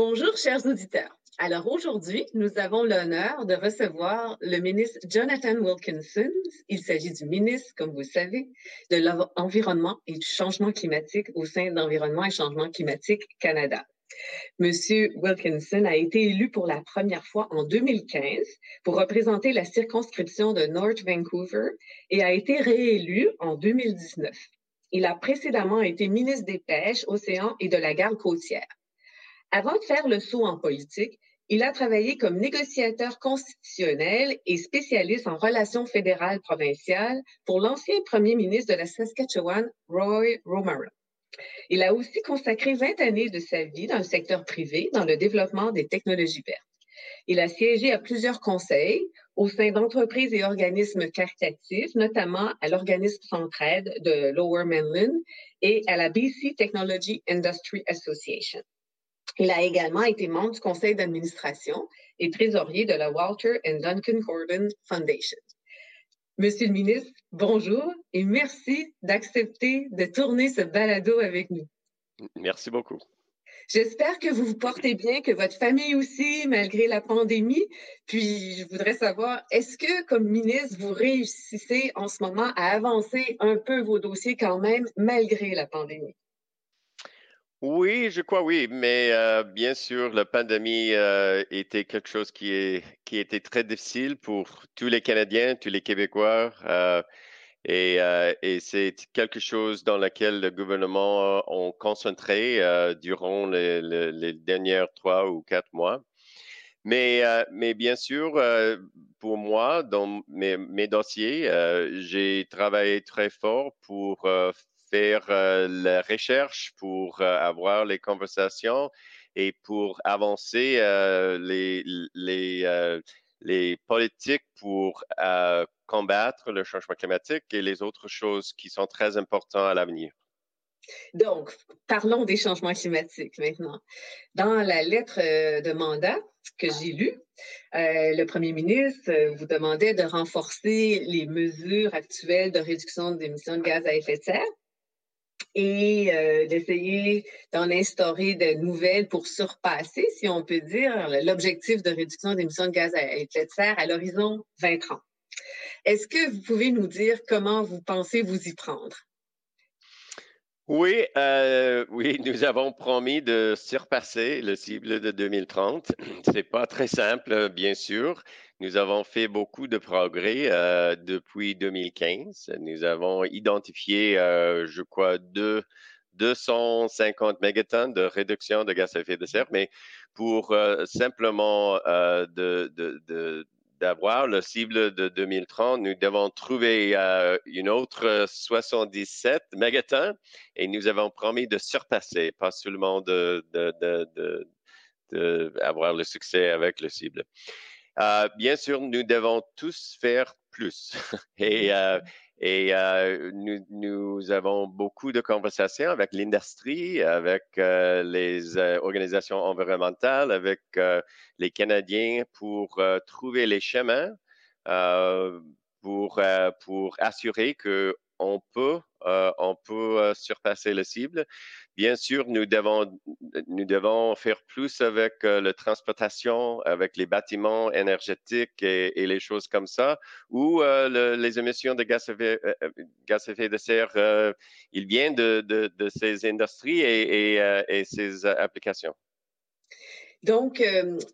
Bonjour, chers auditeurs. Alors aujourd'hui, nous avons l'honneur de recevoir le ministre Jonathan Wilkinson. Il s'agit du ministre, comme vous le savez, de l'Environnement et du Changement climatique au sein d'Environnement et Changement climatique Canada. Monsieur Wilkinson a été élu pour la première fois en 2015 pour représenter la circonscription de North Vancouver et a été réélu en 2019. Il a précédemment été ministre des Pêches, Océans et de la Garde côtière. Avant de faire le saut en politique, il a travaillé comme négociateur constitutionnel et spécialiste en relations fédérales provinciales pour l'ancien premier ministre de la Saskatchewan, Roy Romero. Il a aussi consacré 20 années de sa vie dans le secteur privé, dans le développement des technologies vertes. Il a siégé à plusieurs conseils au sein d'entreprises et organismes caritatifs, notamment à l'organisme Centraide de Lower Mainland et à la BC Technology Industry Association. Il a également été membre du conseil d'administration et trésorier de la Walter and Duncan Gordon Foundation. Monsieur le ministre, bonjour et merci d'accepter de tourner ce balado avec nous. Merci beaucoup. J'espère que vous vous portez bien, que votre famille aussi, malgré la pandémie. Puis, je voudrais savoir, est-ce que, comme ministre, vous réussissez en ce moment à avancer un peu vos dossiers quand même, malgré la pandémie? Oui, je crois oui, mais euh, bien sûr, la pandémie euh, était quelque chose qui, est, qui était très difficile pour tous les Canadiens, tous les Québécois, euh, et, et c'est quelque chose dans lequel le gouvernement a concentré durant les, les, derniers trois ou quatre mois. Mais, mais bien sûr, pour moi, dans mes, mes dossiers, j'ai travaillé très fort pour faire euh, la recherche, pour euh, avoir les conversations et pour avancer euh, les, les, politiques pour combattre le changement climatique et les autres choses qui sont très importantes à l'avenir. Donc, parlons des changements climatiques maintenant. Dans la lettre de mandat que j'ai lue, le premier ministre vous demandait de renforcer les mesures actuelles de réduction d'émissions de gaz à effet de serre et euh, d'essayer d'en instaurer de nouvelles pour surpasser, si on peut dire, l'objectif de réduction d'émissions de gaz à effet de serre à l'horizon 2030. Est-ce que vous pouvez nous dire comment vous pensez vous y prendre? Oui, euh, oui, nous avons promis de surpasser le cible de 2030. C'est pas très simple, bien sûr. Nous avons fait beaucoup de progrès euh, depuis 2015. Nous avons identifié, euh, je crois, deux, 250 mégatonnes de réduction de gaz à effet de serre, mais pour euh, simplement d'avoir le cible de 2030, nous devons trouver une autre 77 mégatonnes et nous avons promis de surpasser, pas seulement de, d'avoir le succès avec le cible. Euh, bien sûr, nous devons tous faire plus. euh, et nous, avons beaucoup de conversations avec l'industrie, avec les organisations environnementales, avec les Canadiens pour trouver les chemins pour, pour assurer qu'on peut, on peut surpasser la cible. Bien sûr, nous devons, faire plus avec euh, la transportation, avec les bâtiments énergétiques et, les choses comme ça, ou euh, les émissions de gaz à effet, euh, gaz à effet de serre, il vient de, ces industries et, et ces applications. Donc,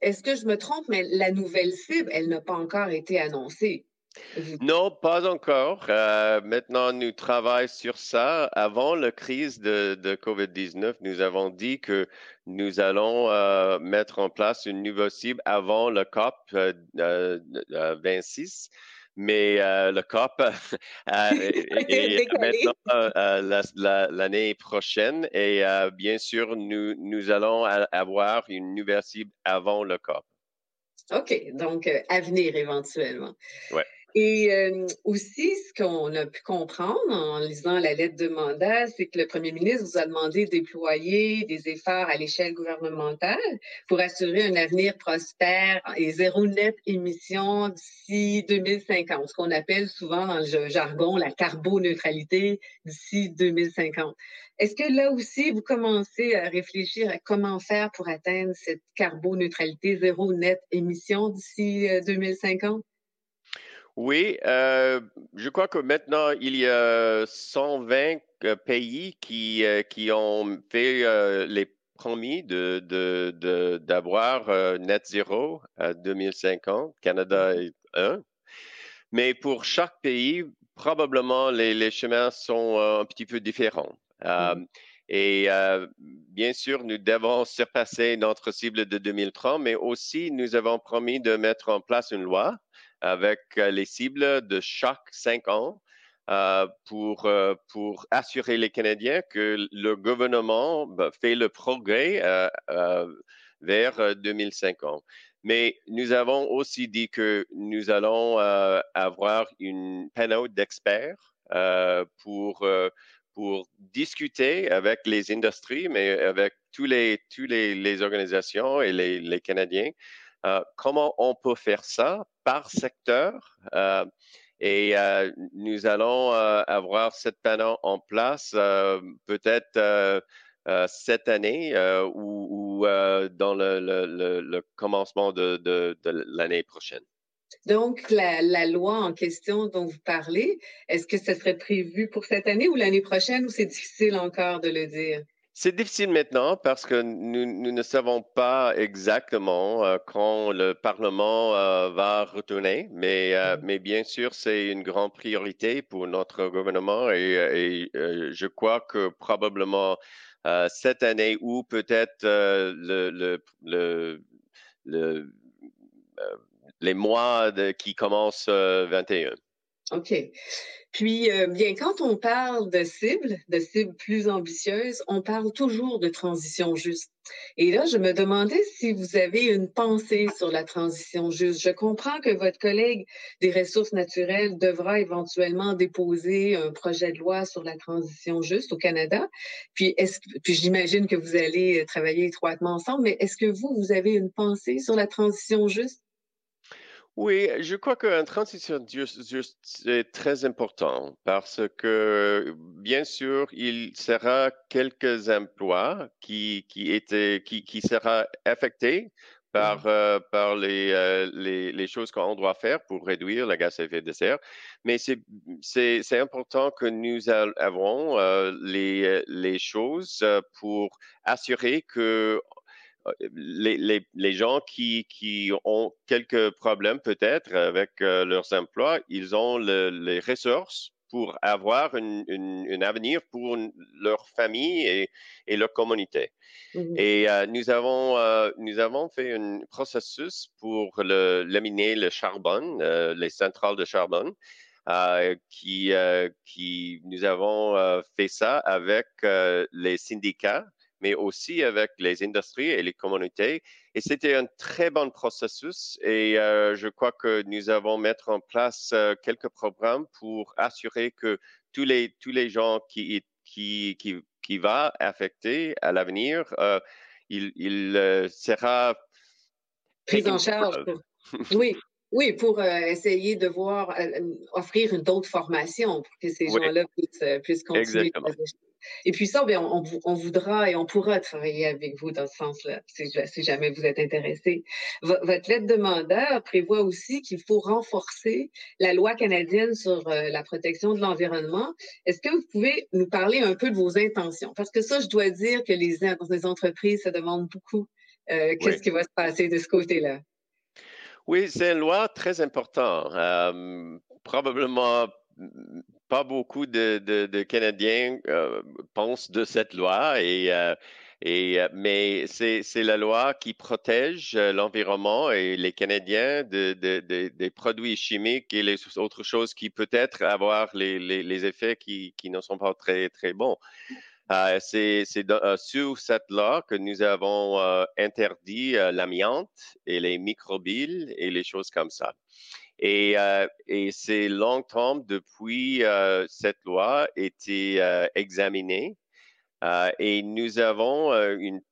est-ce que je me trompe, mais la nouvelle cible, elle n'a pas encore été annoncée? Non, pas encore. Euh, maintenant, nous travaillons sur ça. Avant la crise de, COVID-19, nous avons dit que nous allons euh, mettre en place une nouvelle cible avant le COP 26. Euh, mais le COP est, maintenant l'année prochaine et bien sûr, nous, nous allons avoir une nouvelle cible avant le COP. OK, donc à venir éventuellement. Ouais. Et euh, aussi, ce qu'on a pu comprendre en lisant la lettre de mandat, c'est que le premier ministre vous a demandé de déployer des efforts à l'échelle gouvernementale pour assurer un avenir prospère et zéro net émission d'ici 2050, ce qu'on appelle souvent dans le jargon la carboneutralité d'ici 2050. Est-ce que là aussi, vous commencez à réfléchir à comment faire pour atteindre cette carboneutralité zéro net émission d'ici 2050? Euh, oui, euh, je crois que maintenant, il y a 120 euh, pays qui, qui ont fait les promis de, d'avoir net zéro à 2050. Canada mm-hmm. est un. Mais pour chaque pays, probablement les, les chemins sont un petit peu différents. Euh, mmh. Et euh, bien sûr, nous devons surpasser notre cible de 2030, mais aussi nous avons promis de mettre en place une loi avec euh, les cibles de chaque cinq ans pour, pour assurer les Canadiens que le gouvernement bah, fait le progrès vers 2050. Mais nous avons aussi dit que nous allons avoir une panel d'experts pour pour discuter avec les industries, mais avec tous les, tous les, organisations et les, Canadiens, euh, comment on peut faire ça par secteur. Euh, et euh, nous allons avoir cette panneau en place peut-être cette année ou, dans le, commencement de l'année prochaine. Donc, la, loi en question dont vous parlez, est-ce que ce serait prévu pour cette année ou l'année prochaine ou c'est difficile encore de le dire? C'est difficile maintenant parce que nous, ne savons pas exactement euh, quand le Parlement euh, va retourner, mais, euh, mm-hmm. mais bien sûr, c'est une grande priorité pour notre gouvernement et, je crois que probablement cette année ou peut-être le, le, le, le les mois qui commencent 21. Euh, OK. Puis, euh, bien, quand on parle de cibles, de cibles plus ambitieuses, on parle toujours de transition juste. Et là, je me demandais si vous avez une pensée sur la transition juste. Je comprends que votre collègue des ressources naturelles devra éventuellement déposer un projet de loi sur la transition juste au Canada. Puis, puis j'imagine que vous allez travailler étroitement ensemble, mais est-ce que vous, vous avez une pensée sur la transition juste? Oui, je crois qu'un transition juste, est très important parce que, bien sûr, il sera quelques emplois qui, qui, étaient, qui, qui sera affectés par, mmh. euh, par les, euh, les, les, choses qu'on doit faire pour réduire le gaz à effet de serre. Mais c'est important que nous avons euh, les, les choses pour assurer que euh, les, les, gens qui, qui, ont quelques problèmes peut-être avec euh, leurs emplois, ils ont les ressources pour avoir un avenir pour leur famille et, et leur communauté. Mmh et euh, nous, avons, nous avons fait un processus pour le, laminer le charbon, les centrales de charbon. qui, qui nous avons fait ça avec les syndicats mais aussi avec les industries et les communautés. Et c'était un très bon processus et euh, je crois que nous avons mettre en place euh, quelques programmes pour assurer que tous les, tous les gens qui, qui, qui, qui va affecter à l'avenir, euh, il, il sera pris en charge. oui, oui, pour essayer de voir, offrir d'autres formations pour que ces gens-là puissent, puissent, continuer. Exactement. Et puis ça, bien, on, voudra et on pourra travailler avec vous dans ce sens-là, si, jamais vous êtes intéressé. votre lettre de mandat prévoit aussi qu'il faut renforcer la loi canadienne sur euh, la protection de l'environnement. Est-ce que vous pouvez nous parler un peu de vos intentions? Parce que ça, je dois dire que les, les entreprises se demandent beaucoup euh, qu'est-ce qui va se passer de ce côté-là? Oui, c'est une loi très importante. Euh, probablement pas beaucoup de, Canadiens euh, pensent de cette loi euh, euh, mais c'est la loi qui protège l'environnement et les Canadiens des produits chimiques et les autres choses qui peut-être avoir les, effets qui, ne sont pas très bons. c'est sur cette loi que nous avons interdit l'amiante et les microbiles et les choses comme ça. Et, et c'est longtemps depuis cette loi été examinée euh, et nous avons euh, une,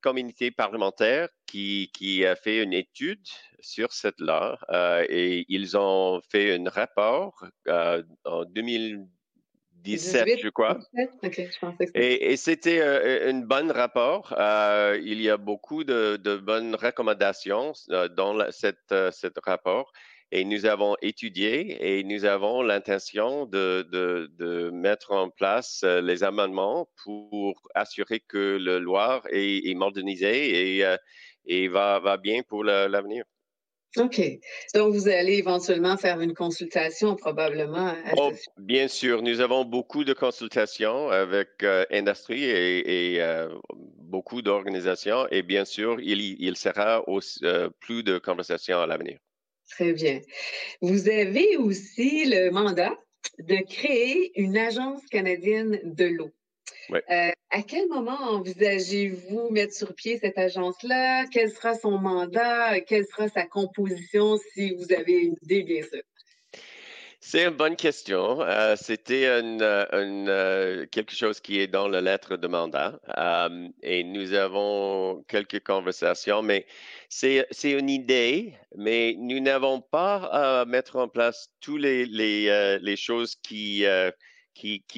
communauté parlementaire qui, a fait une étude sur cette loi euh, et ils ont fait un rapport en 2017, je crois. et, c'était un bon rapport. il y a beaucoup de, bonnes recommandations dans cette, cet rapport. Et nous avons étudié et nous avons l'intention de, de, mettre en place euh, les amendements pour assurer que le Loire est, modernisé et, euh, et va, va, bien pour l'avenir. OK. Donc, vous allez éventuellement faire une consultation, probablement. Oh, bien sûr. Nous avons beaucoup de consultations avec euh, Industrie et, beaucoup d'organisations. Et bien sûr, il, il sera aussi, plus de conversations à l'avenir. Très bien. Vous avez aussi le mandat de créer une agence canadienne de l'eau. Euh, à quel moment envisagez-vous mettre sur pied cette agence-là? Quel sera son mandat? Quelle sera sa composition si vous avez une idée, bien sûr? C'est une bonne question. Euh, c'était euh, quelque chose qui est dans la lettre de mandat euh, et nous avons quelques conversations, mais c'est une idée, mais nous n'avons pas à mettre en place toutes les, choses qui,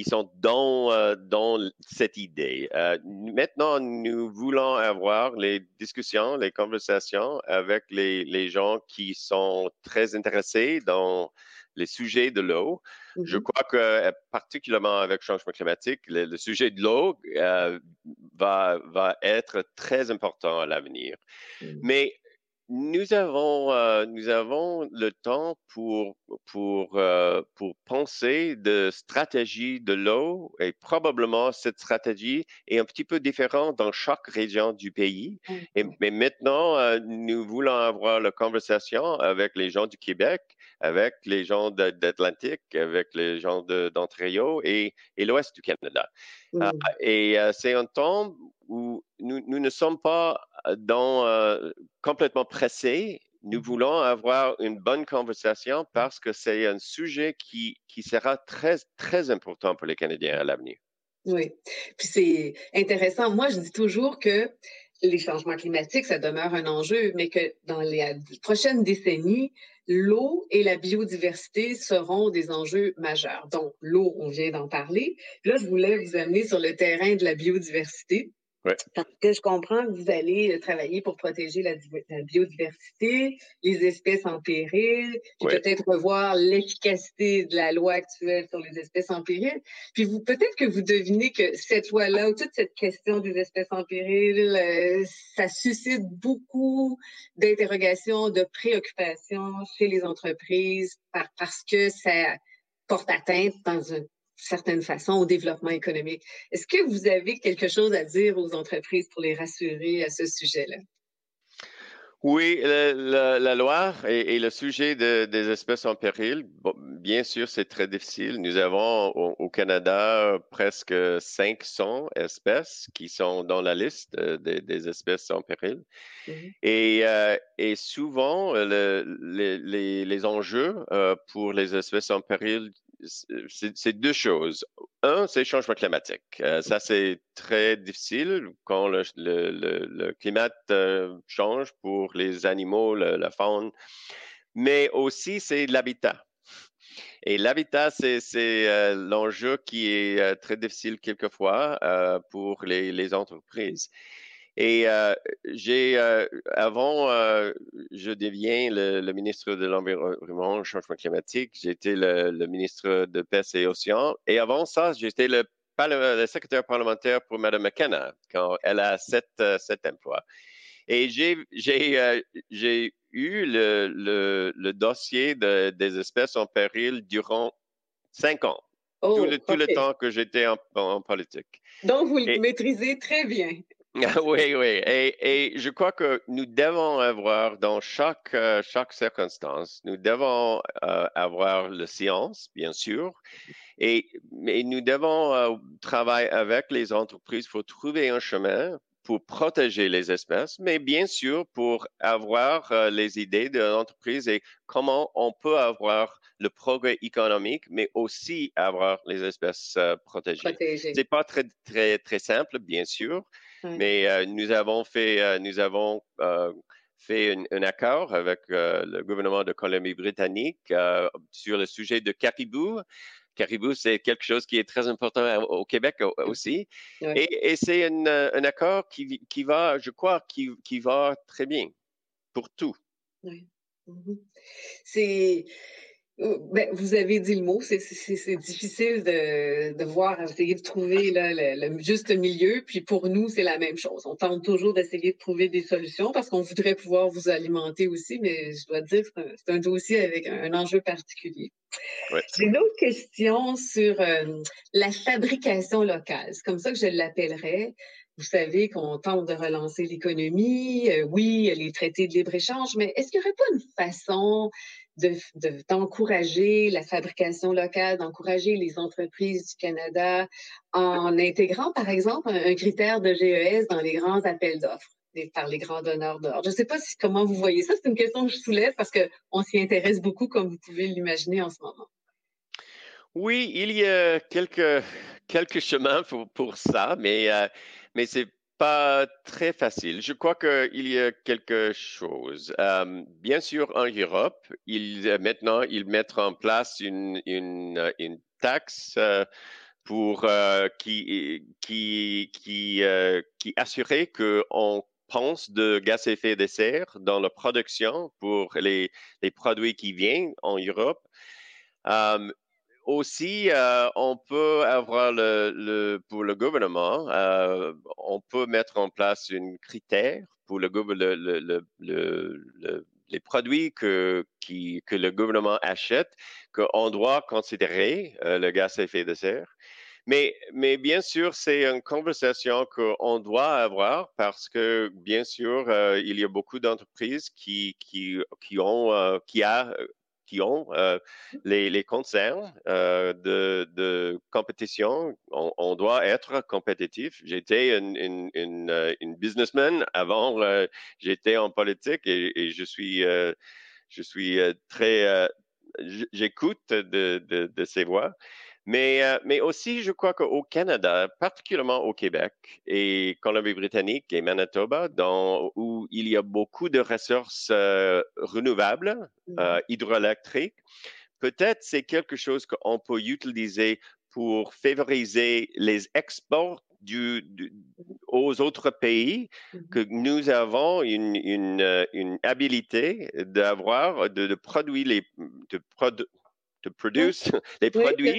sont dans, cette idée. maintenant, nous voulons avoir les discussions, les conversations avec les gens qui sont très intéressés dans les sujets de l'eau. Je mmh crois que, euh, particulièrement avec le changement climatique, le, sujet de l'eau euh, va, va être très important à l'avenir. Mmh. Mais nous avons, euh, nous avons le temps pour, pour, pour penser de stratégie de l'eau et probablement cette stratégie est un petit peu différente dans chaque région du pays. Et, mais maintenant, nous voulons avoir la conversation avec les gens du Québec avec les gens d'Atlantique, avec les gens d'Ontario et, et l'Ouest du Canada. Mmh. et euh, c'est un temps où nous, nous, ne sommes pas dans, euh, complètement pressés. Nous mmh. voulons avoir une bonne conversation mmh. parce que c'est un sujet qui, qui sera très, très important pour les Canadiens à l'avenir. Oui, puis c'est intéressant. Moi, je dis toujours que les changements climatiques, ça demeure un enjeu, mais que dans les prochaines décennies, l'eau et la biodiversité seront des enjeux majeurs. Donc, l'eau, on vient d'en parler. Là, je voulais vous amener sur le terrain de la biodiversité. Parce que je comprends que vous allez euh, travailler pour protéger la, biodiversité, les espèces en péril, puis peut-être revoir l'efficacité de la loi actuelle sur les espèces en péril. Puis vous, peut-être que vous devinez que cette loi-là, ou toute cette question des espèces en péril, euh, ça suscite beaucoup d'interrogations, de préoccupations chez les entreprises parce que ça porte atteinte dans un certaine façon au développement économique. Est-ce que vous avez quelque chose à dire aux entreprises pour les rassurer à ce sujet-là? Oui, la loi et, le sujet des espèces en péril, bien sûr, c'est très difficile. Nous avons au, Canada presque 500 espèces qui sont dans la liste euh, des, espèces en péril. Euh, et, souvent, les, les, enjeux euh, pour les espèces en péril c'est deux choses. Un, c'est le changement climatique. Euh, ça, c'est très difficile quand le, climat euh, change pour les animaux, la faune. Mais aussi, c'est l'habitat. Et l'habitat, c'est euh, l'enjeu qui est très difficile quelquefois pour les entreprises. Et euh, j'ai, euh, avant, euh, je deviens le, ministre de l'Environnement, changement climatique. J'étais le, le, ministre de Pêche et Océan. Et avant ça, j'étais le, le, secrétaire parlementaire pour Mme McKenna, quand elle a sept, sept emplois. Et j'ai, j'ai, j'ai eu le, le, dossier de, des espèces en péril durant cinq ans. tout, le, tout le temps que j'étais en, politique. Donc, vous le maîtrisez très bien. oui, oui. Et, je crois que nous devons avoir dans chaque, euh, chaque circonstance, nous devons euh, avoir la science, bien sûr, et, mais nous devons euh, travailler avec les entreprises pour trouver un chemin pour protéger les espèces, mais bien sûr pour avoir les idées de l'entreprise et comment on peut avoir le progrès économique, mais aussi avoir les espèces protégées. Ce n'est pas très, très, très simple, bien sûr, mais euh, nous avons fait, euh, nous avons, euh, fait un, accord avec le gouvernement de Colombie-Britannique sur le sujet de caribou. Caribou, c'est quelque chose qui est très important au Québec aussi. Et, c'est un, accord qui, qui, va, je crois, qui, qui va très bien pour tout. Oui. C'est euh, ben, vous avez dit le mot, c'est difficile de, de, voir, essayer de trouver le, juste milieu. Puis pour nous, c'est la même chose. On tente toujours d'essayer de trouver des solutions parce qu'on voudrait pouvoir vous alimenter aussi, mais je dois dire que c'est un, dossier avec un, enjeu particulier. J'ai une autre question sur euh, la fabrication locale. C'est comme ça que je l'appellerais. Vous savez qu'on tente de relancer l'économie. Euh, oui, les traités de libre-échange, mais est-ce qu'il n'y aurait pas une façon d'encourager la fabrication locale, d'encourager les entreprises du Canada en intégrant, par exemple, un, critère de GES dans les grands appels d'offres par les grands donneurs d'ordre. Je ne sais pas comment vous voyez ça. C'est une question que je soulève parce qu'on s'y intéresse beaucoup, comme vous pouvez l'imaginer en ce moment. Oui, il y a quelques, quelques chemins pour, pour ça, mais, euh, mais c'est très facile. Je crois qu'il y a quelque chose. Euh, bien sûr, en Europe, euh, maintenant, ils mettent en place une, euh, taxe pour qui, qui, qui, qui assurait qu'on pense de gaz à effet de serre dans la production pour les produits qui viennent en Europe aussi, euh, on peut avoir le, pour le gouvernement, euh, on peut mettre en place un critère pour le, le, les produits que, que le gouvernement achète, qu'on doit considérer euh, le gaz à effet de serre. Mais, mais bien sûr, c'est une conversation qu'on doit avoir parce que, bien sûr, il y a beaucoup d'entreprises qui, qui, qui, ont, qui a qui ont euh, les, les, concerns euh, de, de, compétition. On, doit être compétitif. J'étais une, une, une, euh, businessman avant, j'étais en politique et, je suis, je suis très, j'écoute de, de, de, ces voix. Mais, euh, mais aussi, je crois qu'au Canada, particulièrement au Québec et Colombie-Britannique et Manitoba, dans, où il y a beaucoup de ressources euh, renouvelables, euh, mmh hydroélectriques, peut-être c'est quelque chose qu'on peut utiliser pour favoriser les exports du, aux autres pays mmh. que nous avons une, une, une habilité d'avoir, de, de, produire les, de, produire les produits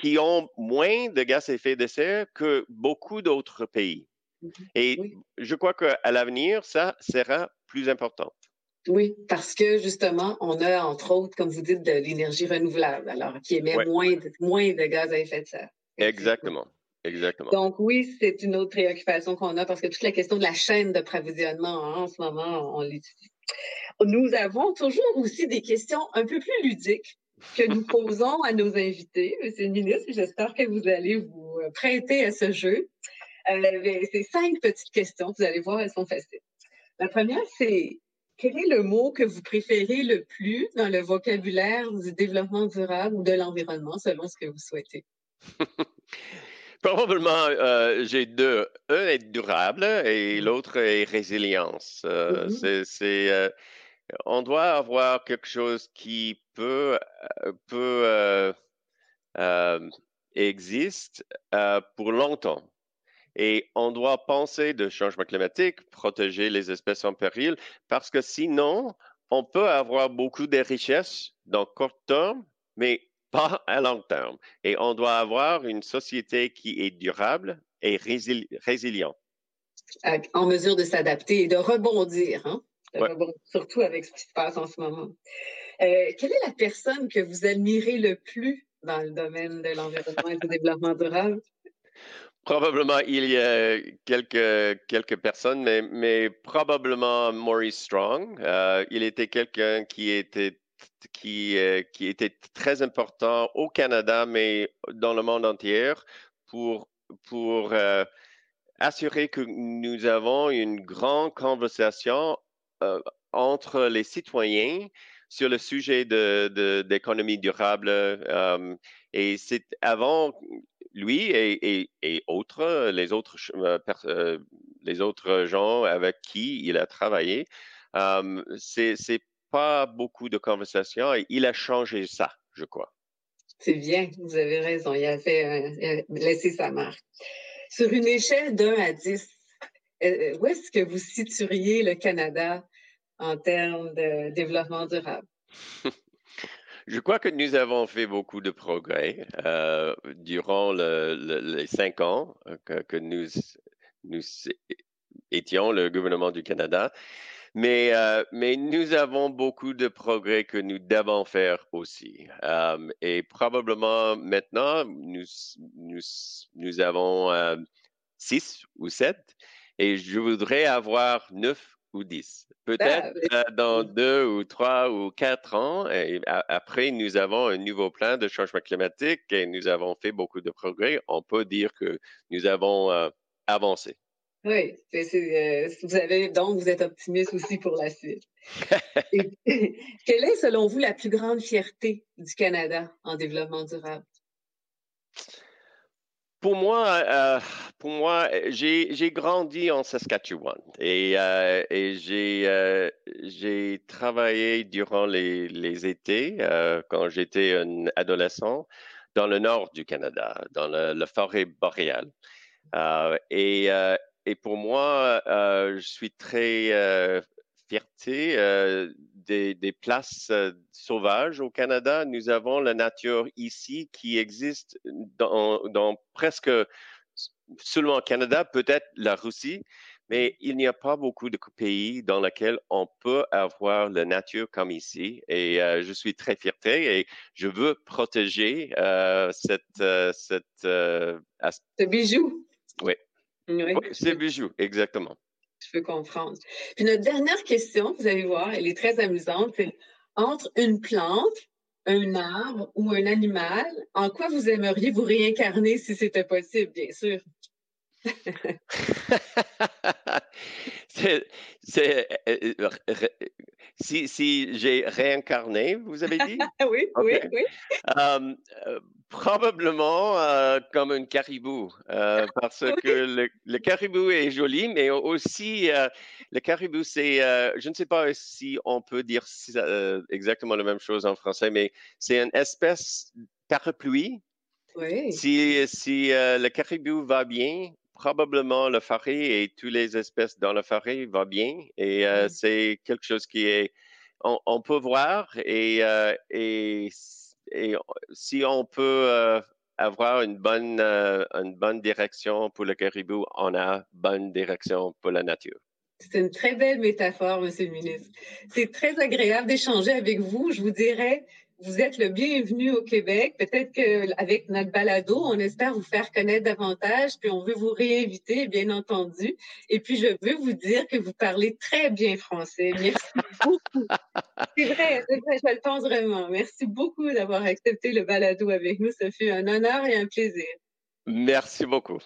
qui, ont moins de gaz à effet de serre que beaucoup d'autres pays. Mhm. Et je crois qu'à l'avenir, ça sera plus important. Oui, parce que justement, on a entre autres, comme vous dites, de l'énergie renouvelable, alors qui émet moins, de, moins de gaz à effet de serre. Exactement. Exactement. Donc oui, c'est une autre préoccupation qu'on a parce que toute la question de la chaîne d'approvisionnement hein, en ce moment, on l'étudie. Nous avons toujours aussi des questions un peu plus ludiques que nous posons à nos invités, Monsieur le ministre. J'espère que vous allez vous euh, prêter à ce jeu. Euh, c'est cinq petites questions. Vous allez voir, elles sont faciles. La première, c'est quel est le mot que vous préférez le plus dans le vocabulaire du développement durable ou de l'environnement, selon ce que vous souhaitez? Probablement, euh, j'ai deux. Un est durable et mmh. l'autre est résilience. Mmh c'est on doit avoir quelque chose qui peut, euh, peut euh, euh, pour longtemps. Et on doit penser de changement climatique, protéger les espèces en péril, parce que sinon, on peut avoir beaucoup de richesses dans court terme, mais pas à long terme. Et on doit avoir une société qui est durable et résiliente. En mesure de s'adapter et de rebondir. Hein? Surtout avec ce qui se passe en ce moment. Euh, quelle est la personne que vous admirez le plus dans le domaine de l'environnement et du développement durable? Probablement, il y a quelques, quelques personnes, mais, mais probablement Maurice Strong. Euh, il était quelqu'un qui était, qui, euh, qui était très important au Canada, mais dans le monde entier pour, pour euh, assurer que nous avons une grande conversation entre les citoyens sur le sujet de, d'économie durable. et c'est avant lui et, autres, les autres, euh, euh, les autres gens avec qui il a travaillé, euh, c'est pas beaucoup de conversations et il a changé ça, je crois. C'est bien, vous avez raison, il a fait laisser sa marque. Sur une échelle d'un à dix, où est-ce que vous situeriez le Canada en termes de développement durable? Je crois que nous avons fait beaucoup de progrès euh, durant les cinq ans que, nous, étions le gouvernement du Canada. Mais, euh, mais nous avons beaucoup de progrès que nous devons faire aussi. Euh, et probablement maintenant, nous avons six ou sept. Et je voudrais avoir neuf ou dix. Peut-être ah, euh, dans deux ou trois ou quatre ans. Et après, nous avons un nouveau plan de changement climatique et nous avons fait beaucoup de progrès. On peut dire que nous avons euh, avancé. Oui, euh, vous avez donc vous êtes optimiste aussi pour la suite. quelle est, selon vous, la plus grande fierté du Canada en développement durable? Pour moi, euh, pour moi, j'ai grandi en Saskatchewan et, euh, euh, j'ai travaillé durant les, les étés quand j'étais un adolescent dans le nord du Canada, dans la forêt boréale. et, et pour moi, je suis très fierté euh, des, places euh, sauvages au Canada. Nous avons la nature ici qui existe dans, presque seulement au Canada, peut-être la Russie, mais il n'y a pas beaucoup de pays dans lesquels on peut avoir la nature comme ici. Et euh, je suis très fierté et je veux protéger cette, cette ce bijou. Oui. oui. oui ce bijou, exactement je peux comprendre. Puis notre dernière question, vous allez voir, elle est très amusante, c'est entre une plante, un arbre ou un animal, en quoi vous aimeriez vous réincarner si c'était possible, bien sûr? C'est, euh, euh, si, si j'ai réincarné, vous avez dit? oui, oui, oui. Euh, probablement comme un caribou, parce que le, caribou est joli, mais aussi le caribou, c'est, je ne sais pas si on peut dire exactement la même chose en français, mais c'est une espèce parapluie. Oui. Si, si le caribou va bien, probablement le forêt et toutes les espèces dans le forêt va bien et euh, c'est quelque chose qui est on, peut voir et, euh, et, si on peut euh, avoir une bonne une bonne direction pour le caribou, on a bonne direction pour la nature. C'est une très belle métaphore, Monsieur le ministre. C'est très agréable d'échanger avec vous. Je vous dirais, vous êtes le bienvenu au Québec. Peut-être qu'avec notre balado, on espère vous faire connaître davantage, puis on veut vous réinviter, bien entendu. Et puis, je veux vous dire que vous parlez très bien français. Merci beaucoup. C'est vrai, c'est vrai, je le pense vraiment. Merci beaucoup d'avoir accepté le balado avec nous. Ça fut un honneur et un plaisir. Merci beaucoup.